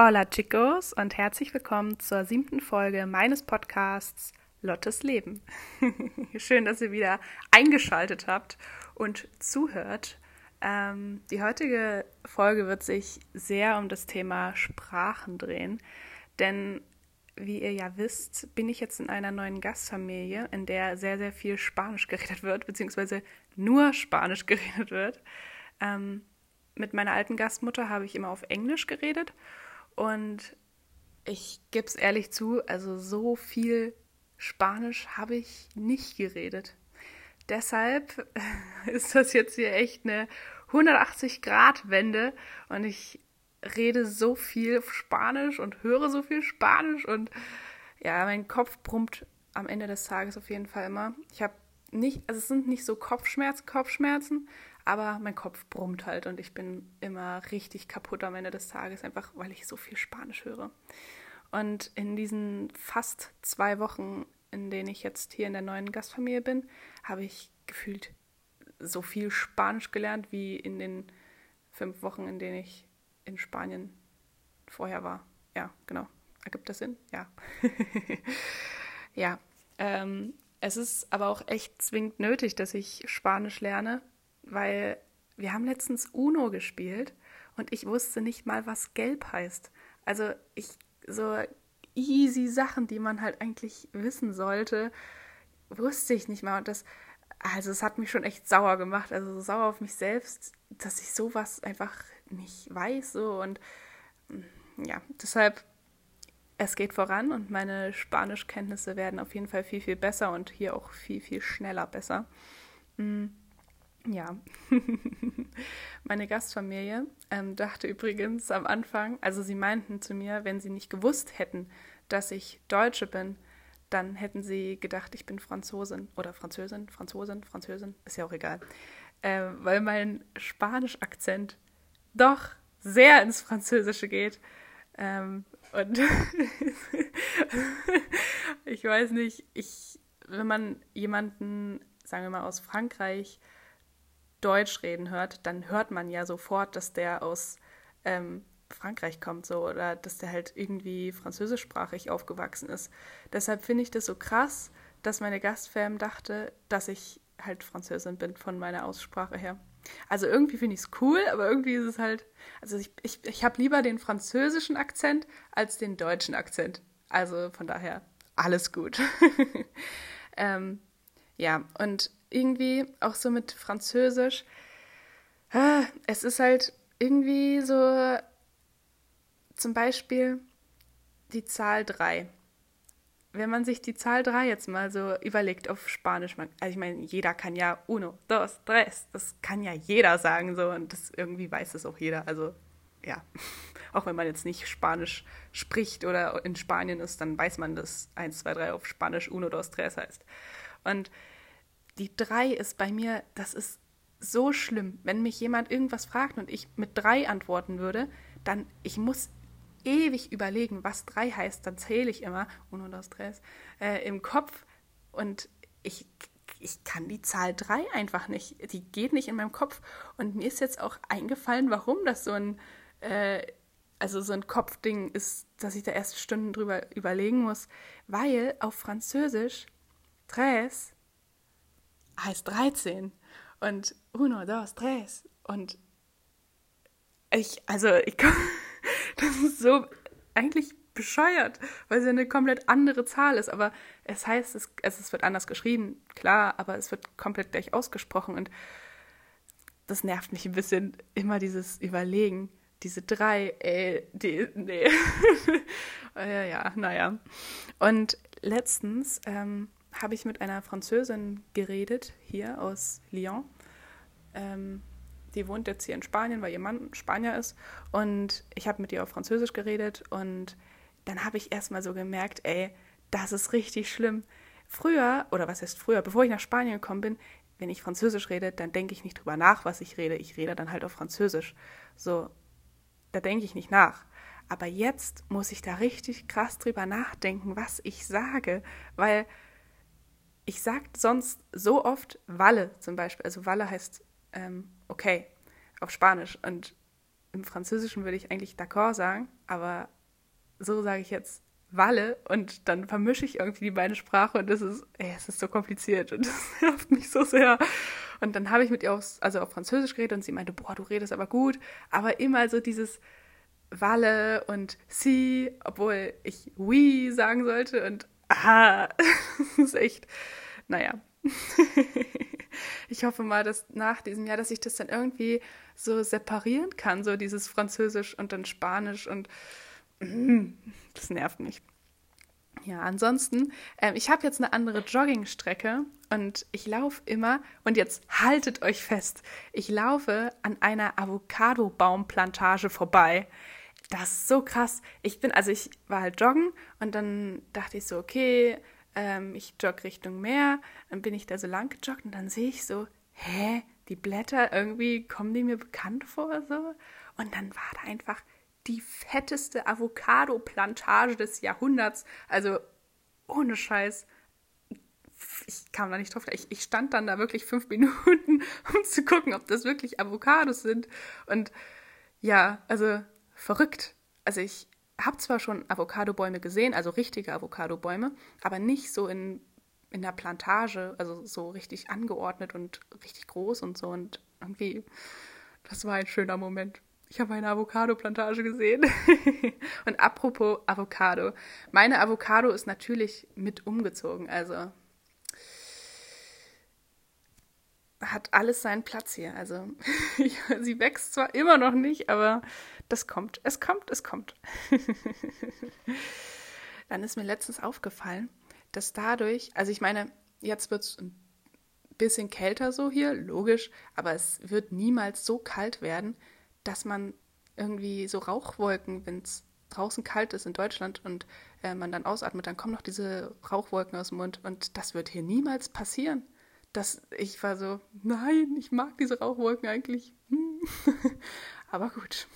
Hola chicos und herzlich willkommen zur siebten Folge meines Podcasts Lottes Leben. Schön, dass ihr wieder eingeschaltet habt und zuhört. Ähm, die heutige Folge wird sich sehr um das Thema Sprachen drehen, denn wie ihr ja wisst, bin ich jetzt in einer neuen Gastfamilie, in der sehr, sehr viel Spanisch geredet wird, beziehungsweise nur Spanisch geredet wird. Ähm, mit meiner alten Gastmutter habe ich immer auf Englisch geredet und ich gebe es ehrlich zu, also so viel Spanisch habe ich nicht geredet. Deshalb ist das jetzt hier echt eine 180-Grad-Wende und ich rede so viel Spanisch und höre so viel Spanisch und ja, mein Kopf brummt am Ende des Tages auf jeden Fall immer. Ich habe nicht, also es sind nicht so Kopfschmerzen, Kopfschmerzen, aber mein Kopf brummt halt und ich bin immer richtig kaputt am Ende des Tages, einfach weil ich so viel Spanisch höre. Und in diesen fast zwei Wochen, in denen ich jetzt hier in der neuen Gastfamilie bin, habe ich gefühlt so viel Spanisch gelernt wie in den fünf Wochen, in denen ich in Spanien vorher war. Ja, genau. Ergibt das Sinn? Ja. ja. Ähm, es ist aber auch echt zwingend nötig, dass ich Spanisch lerne, weil wir haben letztens Uno gespielt und ich wusste nicht mal, was gelb heißt. Also ich so easy Sachen, die man halt eigentlich wissen sollte, wusste ich nicht mal und das also es hat mich schon echt sauer gemacht, also so sauer auf mich selbst, dass ich sowas einfach nicht weiß so und ja, deshalb es geht voran und meine Spanischkenntnisse werden auf jeden Fall viel viel besser und hier auch viel viel schneller besser. Mhm. Ja, meine Gastfamilie ähm, dachte übrigens am Anfang, also sie meinten zu mir, wenn sie nicht gewusst hätten, dass ich Deutsche bin, dann hätten sie gedacht, ich bin Franzosin oder Französin, Franzosin, Französin, ist ja auch egal, äh, weil mein Spanisch-Akzent doch sehr ins Französische geht. Ähm, und ich weiß nicht, ich, wenn man jemanden, sagen wir mal, aus Frankreich Deutsch reden hört, dann hört man ja sofort, dass der aus ähm, Frankreich kommt, so oder dass der halt irgendwie französischsprachig aufgewachsen ist. Deshalb finde ich das so krass, dass meine Gastfam dachte, dass ich halt Französin bin von meiner Aussprache her. Also irgendwie finde ich es cool, aber irgendwie ist es halt, also ich, ich, ich habe lieber den französischen Akzent als den deutschen Akzent. Also von daher alles gut. ähm, ja, und irgendwie auch so mit Französisch. Ah, es ist halt irgendwie so zum Beispiel die Zahl 3. Wenn man sich die Zahl 3 jetzt mal so überlegt auf Spanisch, man, also ich meine, jeder kann ja uno, dos, tres, das kann ja jeder sagen so und das irgendwie weiß es auch jeder. Also ja, auch wenn man jetzt nicht Spanisch spricht oder in Spanien ist, dann weiß man, dass 1, 2, 3 auf Spanisch uno, dos, tres heißt. Und die drei ist bei mir, das ist so schlimm. Wenn mich jemand irgendwas fragt und ich mit drei antworten würde, dann ich muss ewig überlegen, was drei heißt, dann zähle ich immer, uno, dos, tres, äh, im Kopf. Und ich, ich kann die Zahl drei einfach nicht, die geht nicht in meinem Kopf. Und mir ist jetzt auch eingefallen, warum das so ein, äh, also so ein Kopfding ist, dass ich da erst Stunden drüber überlegen muss, weil auf Französisch tres heißt 13 und uno, dos, tres. Und ich, also ich das ist so eigentlich bescheuert, weil es ja eine komplett andere Zahl ist, aber es heißt, es, es wird anders geschrieben, klar, aber es wird komplett gleich ausgesprochen. Und das nervt mich ein bisschen, immer dieses Überlegen, diese drei, ey, die, nee. ja, ja, naja. Und letztens ähm, habe ich mit einer Französin geredet, hier aus Lyon. Ähm, die wohnt jetzt hier in Spanien, weil ihr Mann Spanier ist. Und ich habe mit ihr auf Französisch geredet. Und dann habe ich erstmal so gemerkt, ey, das ist richtig schlimm. Früher, oder was heißt früher, bevor ich nach Spanien gekommen bin, wenn ich Französisch rede, dann denke ich nicht drüber nach, was ich rede. Ich rede dann halt auf Französisch. So, da denke ich nicht nach. Aber jetzt muss ich da richtig krass drüber nachdenken, was ich sage, weil ich sage sonst so oft Walle zum Beispiel. Also Walle heißt ähm, okay auf Spanisch. Und im Französischen würde ich eigentlich d'accord sagen, aber so sage ich jetzt Walle und dann vermische ich irgendwie die beiden Sprachen und das ist, ey, es ist so kompliziert und das nervt mich so sehr. Und dann habe ich mit ihr auch, also auf Französisch geredet und sie meinte, boah, du redest aber gut, aber immer so dieses Walle und sie, obwohl ich oui sagen sollte und ah, das ist echt, naja. ich hoffe mal, dass nach diesem Jahr, dass ich das dann irgendwie so separieren kann, so dieses Französisch und dann Spanisch und das nervt mich. Ja, ansonsten, äh, ich habe jetzt eine andere Joggingstrecke und ich laufe immer, und jetzt haltet euch fest, ich laufe an einer Avocado-Baumplantage vorbei. Das ist so krass. Ich bin, also ich war halt joggen und dann dachte ich so, okay, ähm, ich jogge Richtung Meer. Dann bin ich da so lang gejoggt und dann sehe ich so, hä, die Blätter irgendwie kommen die mir bekannt vor so. Und dann war da einfach die fetteste Avocado-Plantage des Jahrhunderts. Also ohne Scheiß. Ich kam da nicht drauf. Ich, ich stand dann da wirklich fünf Minuten, um zu gucken, ob das wirklich Avocados sind. Und ja, also verrückt. Also ich habe zwar schon Avocado-Bäume gesehen, also richtige Avocado-Bäume, aber nicht so in, in der Plantage, also so richtig angeordnet und richtig groß und so. Und irgendwie, das war ein schöner Moment. Ich habe eine Avocado-Plantage gesehen. und apropos Avocado. Meine Avocado ist natürlich mit umgezogen. Also hat alles seinen Platz hier. Also sie wächst zwar immer noch nicht, aber das kommt. Es kommt, es kommt. Dann ist mir letztens aufgefallen, dass dadurch, also ich meine, jetzt wird es ein bisschen kälter so hier, logisch, aber es wird niemals so kalt werden, dass man irgendwie so Rauchwolken, wenn es draußen kalt ist in Deutschland und äh, man dann ausatmet, dann kommen noch diese Rauchwolken aus dem Mund und das wird hier niemals passieren. Das, ich war so, nein, ich mag diese Rauchwolken eigentlich. Hm. Aber gut.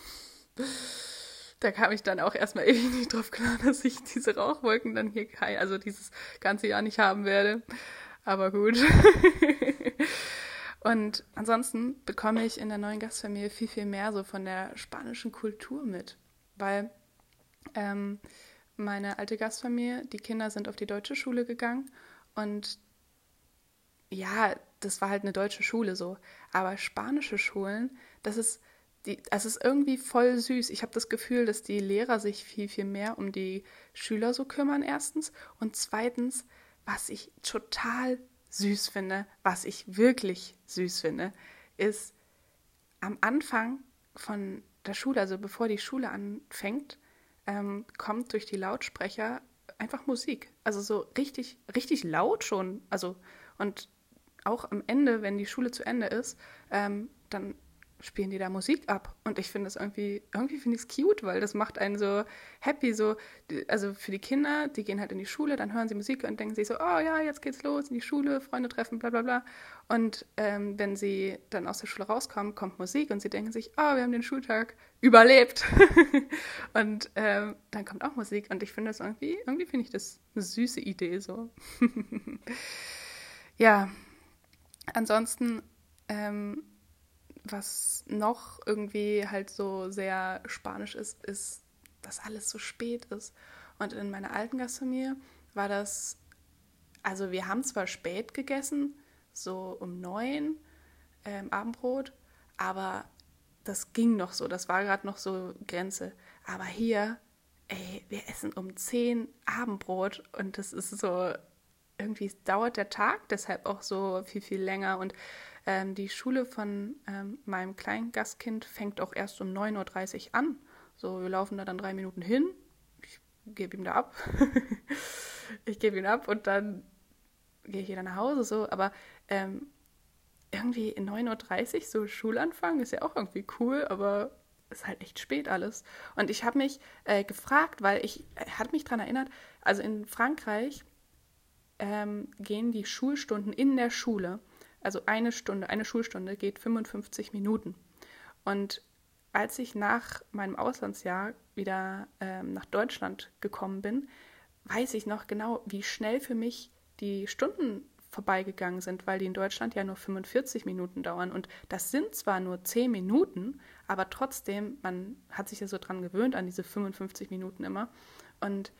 Da kam ich dann auch erstmal ewig nicht drauf klar, dass ich diese Rauchwolken dann hier, also dieses ganze Jahr nicht haben werde. Aber gut. Und ansonsten bekomme ich in der neuen Gastfamilie viel, viel mehr so von der spanischen Kultur mit. Weil ähm, meine alte Gastfamilie, die Kinder sind auf die deutsche Schule gegangen und ja, das war halt eine deutsche Schule so. Aber spanische Schulen, das ist, die, das ist irgendwie voll süß. Ich habe das Gefühl, dass die Lehrer sich viel, viel mehr um die Schüler so kümmern, erstens. Und zweitens, was ich total süß finde, was ich wirklich süß finde, ist am Anfang von der Schule, also bevor die Schule anfängt, ähm, kommt durch die Lautsprecher einfach Musik. Also so richtig, richtig laut schon. Also und auch am Ende, wenn die Schule zu Ende ist, ähm, dann spielen die da Musik ab. Und ich finde das irgendwie, irgendwie finde ich es cute, weil das macht einen so happy. So, also für die Kinder, die gehen halt in die Schule, dann hören sie Musik und denken sich so, oh ja, jetzt geht's los in die Schule, Freunde treffen, bla bla bla. Und ähm, wenn sie dann aus der Schule rauskommen, kommt Musik und sie denken sich, oh, wir haben den Schultag überlebt. und ähm, dann kommt auch Musik. Und ich finde das irgendwie, irgendwie finde ich das eine süße Idee so. ja, ansonsten ähm, was noch irgendwie halt so sehr spanisch ist, ist, dass alles so spät ist. Und in meiner alten Gastfamilie war das, also wir haben zwar spät gegessen, so um neun ähm, Abendbrot, aber das ging noch so, das war gerade noch so Grenze. Aber hier, ey, wir essen um zehn Abendbrot und das ist so, irgendwie dauert der Tag deshalb auch so viel, viel länger und ähm, die Schule von ähm, meinem kleinen Gastkind fängt auch erst um 9.30 Uhr an. So, wir laufen da dann drei Minuten hin. Ich gebe ihm da ab. ich gebe ihn ab und dann gehe ich wieder nach Hause. So, aber ähm, irgendwie 9.30 Uhr, so Schulanfang, ist ja auch irgendwie cool, aber ist halt echt spät alles. Und ich habe mich äh, gefragt, weil ich äh, hat mich daran erinnert, also in Frankreich ähm, gehen die Schulstunden in der Schule also eine Stunde, eine Schulstunde geht 55 Minuten. Und als ich nach meinem Auslandsjahr wieder ähm, nach Deutschland gekommen bin, weiß ich noch genau, wie schnell für mich die Stunden vorbeigegangen sind, weil die in Deutschland ja nur 45 Minuten dauern. Und das sind zwar nur 10 Minuten, aber trotzdem, man hat sich ja so dran gewöhnt an diese 55 Minuten immer. Und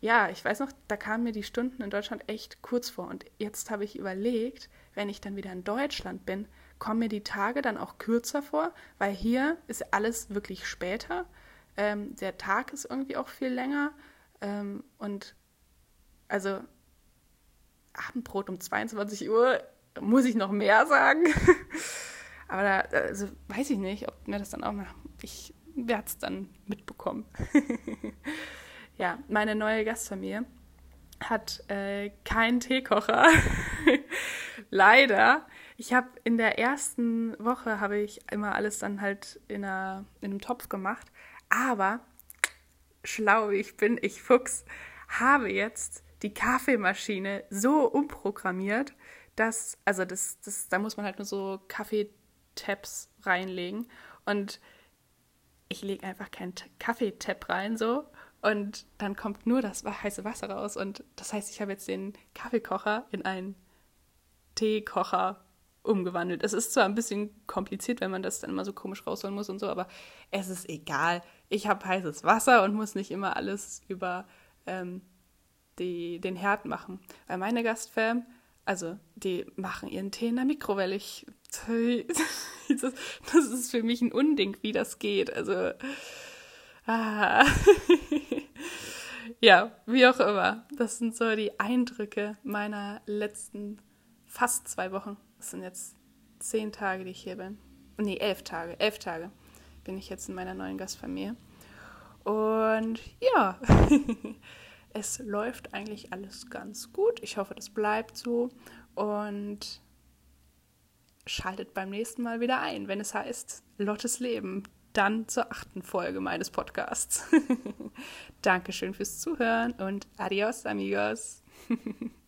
ja, ich weiß noch, da kamen mir die Stunden in Deutschland echt kurz vor. Und jetzt habe ich überlegt, wenn ich dann wieder in Deutschland bin, kommen mir die Tage dann auch kürzer vor, weil hier ist alles wirklich später. Ähm, der Tag ist irgendwie auch viel länger. Ähm, und also Abendbrot um 22 Uhr, muss ich noch mehr sagen. Aber da also, weiß ich nicht, ob mir das dann auch. Ich werde es dann mitbekommen. ja, meine neue Gastfamilie hat äh, keinen Teekocher. Leider. Ich habe in der ersten Woche habe ich immer alles dann halt in, einer, in einem Topf gemacht. Aber schlau wie ich bin, ich Fuchs, habe jetzt die Kaffeemaschine so umprogrammiert, dass, also das, das, da muss man halt nur so Kaffeetabs reinlegen und ich lege einfach keinen Kaffeetab rein so und dann kommt nur das heiße Wasser raus und das heißt, ich habe jetzt den Kaffeekocher in einen Teekocher umgewandelt. Es ist zwar ein bisschen kompliziert, wenn man das dann immer so komisch rausholen muss und so, aber es ist egal. Ich habe heißes Wasser und muss nicht immer alles über ähm, die, den Herd machen. Weil meine Gastfam, also die machen ihren Tee in der Mikrowelle. Ich, das ist für mich ein Unding, wie das geht. Also, ah. ja, wie auch immer. Das sind so die Eindrücke meiner letzten fast zwei Wochen. Das sind jetzt zehn Tage, die ich hier bin. Nee, elf Tage. Elf Tage bin ich jetzt in meiner neuen Gastfamilie. Und ja, es läuft eigentlich alles ganz gut. Ich hoffe, das bleibt so. Und schaltet beim nächsten Mal wieder ein, wenn es heißt Lottes Leben. Dann zur achten Folge meines Podcasts. Dankeschön fürs Zuhören und adios, amigos.